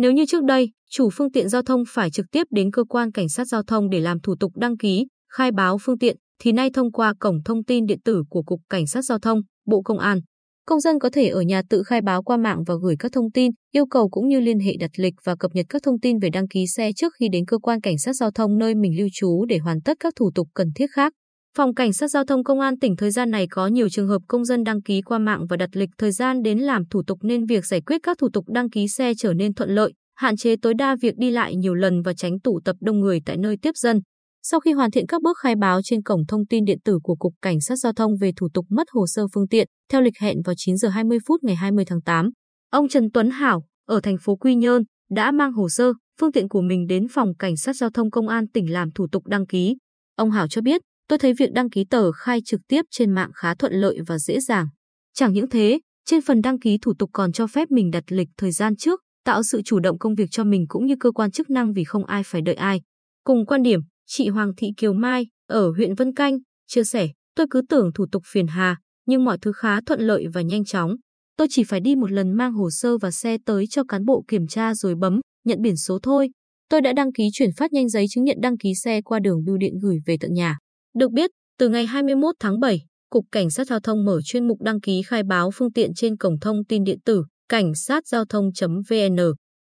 Nếu như trước đây, chủ phương tiện giao thông phải trực tiếp đến cơ quan cảnh sát giao thông để làm thủ tục đăng ký, khai báo phương tiện, thì nay thông qua cổng thông tin điện tử của Cục Cảnh sát Giao thông, Bộ Công an, công dân có thể ở nhà tự khai báo qua mạng và gửi các thông tin, yêu cầu cũng như liên hệ đặt lịch và cập nhật các thông tin về đăng ký xe trước khi đến cơ quan cảnh sát giao thông nơi mình lưu trú để hoàn tất các thủ tục cần thiết khác. Phòng Cảnh sát Giao thông Công an tỉnh thời gian này có nhiều trường hợp công dân đăng ký qua mạng và đặt lịch thời gian đến làm thủ tục nên việc giải quyết các thủ tục đăng ký xe trở nên thuận lợi, hạn chế tối đa việc đi lại nhiều lần và tránh tụ tập đông người tại nơi tiếp dân. Sau khi hoàn thiện các bước khai báo trên cổng thông tin điện tử của Cục Cảnh sát Giao thông về thủ tục mất hồ sơ phương tiện, theo lịch hẹn vào 9 giờ 20 phút ngày 20 tháng 8, ông Trần Tuấn Hảo ở thành phố Quy Nhơn đã mang hồ sơ, phương tiện của mình đến phòng Cảnh sát Giao thông Công an tỉnh làm thủ tục đăng ký. Ông Hảo cho biết, tôi thấy việc đăng ký tờ khai trực tiếp trên mạng khá thuận lợi và dễ dàng. Chẳng những thế, trên phần đăng ký thủ tục còn cho phép mình đặt lịch thời gian trước, tạo sự chủ động công việc cho mình cũng như cơ quan chức năng vì không ai phải đợi ai. Cùng quan điểm, chị Hoàng Thị Kiều Mai ở huyện Vân Canh chia sẻ, tôi cứ tưởng thủ tục phiền hà, nhưng mọi thứ khá thuận lợi và nhanh chóng. Tôi chỉ phải đi một lần mang hồ sơ và xe tới cho cán bộ kiểm tra rồi bấm, nhận biển số thôi. Tôi đã đăng ký chuyển phát nhanh giấy chứng nhận đăng ký xe qua đường bưu điện gửi về tận nhà. Được biết, từ ngày 21 tháng 7, Cục Cảnh sát Giao thông mở chuyên mục đăng ký khai báo phương tiện trên cổng thông tin điện tử cảnh sát giao thông.vn.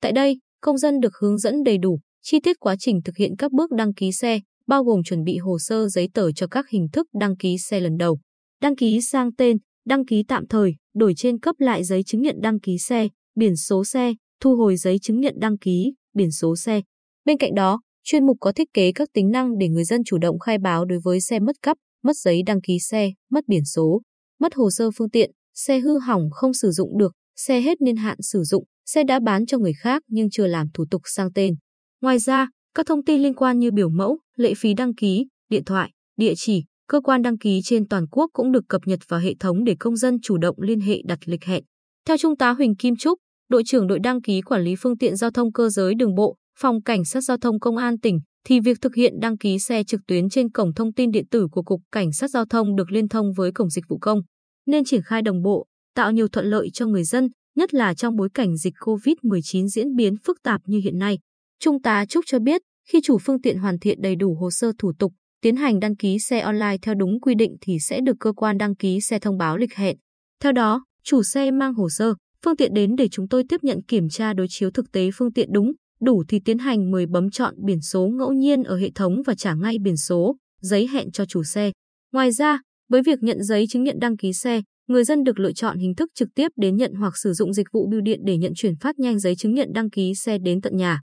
Tại đây, công dân được hướng dẫn đầy đủ, chi tiết quá trình thực hiện các bước đăng ký xe, bao gồm chuẩn bị hồ sơ giấy tờ cho các hình thức đăng ký xe lần đầu, đăng ký sang tên, đăng ký tạm thời, đổi trên cấp lại giấy chứng nhận đăng ký xe, biển số xe, thu hồi giấy chứng nhận đăng ký, biển số xe. Bên cạnh đó, chuyên mục có thiết kế các tính năng để người dân chủ động khai báo đối với xe mất cắp, mất giấy đăng ký xe, mất biển số, mất hồ sơ phương tiện, xe hư hỏng không sử dụng được, xe hết niên hạn sử dụng, xe đã bán cho người khác nhưng chưa làm thủ tục sang tên. Ngoài ra, các thông tin liên quan như biểu mẫu, lệ phí đăng ký, điện thoại, địa chỉ, cơ quan đăng ký trên toàn quốc cũng được cập nhật vào hệ thống để công dân chủ động liên hệ đặt lịch hẹn. Theo Trung tá Huỳnh Kim Trúc, đội trưởng đội đăng ký quản lý phương tiện giao thông cơ giới đường bộ, Phòng Cảnh sát Giao thông Công an tỉnh, thì việc thực hiện đăng ký xe trực tuyến trên cổng thông tin điện tử của Cục Cảnh sát Giao thông được liên thông với cổng dịch vụ công, nên triển khai đồng bộ, tạo nhiều thuận lợi cho người dân, nhất là trong bối cảnh dịch COVID-19 diễn biến phức tạp như hiện nay. Trung tá Trúc cho biết, khi chủ phương tiện hoàn thiện đầy đủ hồ sơ thủ tục, tiến hành đăng ký xe online theo đúng quy định thì sẽ được cơ quan đăng ký xe thông báo lịch hẹn. Theo đó, chủ xe mang hồ sơ, phương tiện đến để chúng tôi tiếp nhận kiểm tra đối chiếu thực tế phương tiện đúng, đủ thì tiến hành 10 bấm chọn biển số ngẫu nhiên ở hệ thống và trả ngay biển số, giấy hẹn cho chủ xe. Ngoài ra, với việc nhận giấy chứng nhận đăng ký xe, người dân được lựa chọn hình thức trực tiếp đến nhận hoặc sử dụng dịch vụ bưu điện để nhận chuyển phát nhanh giấy chứng nhận đăng ký xe đến tận nhà.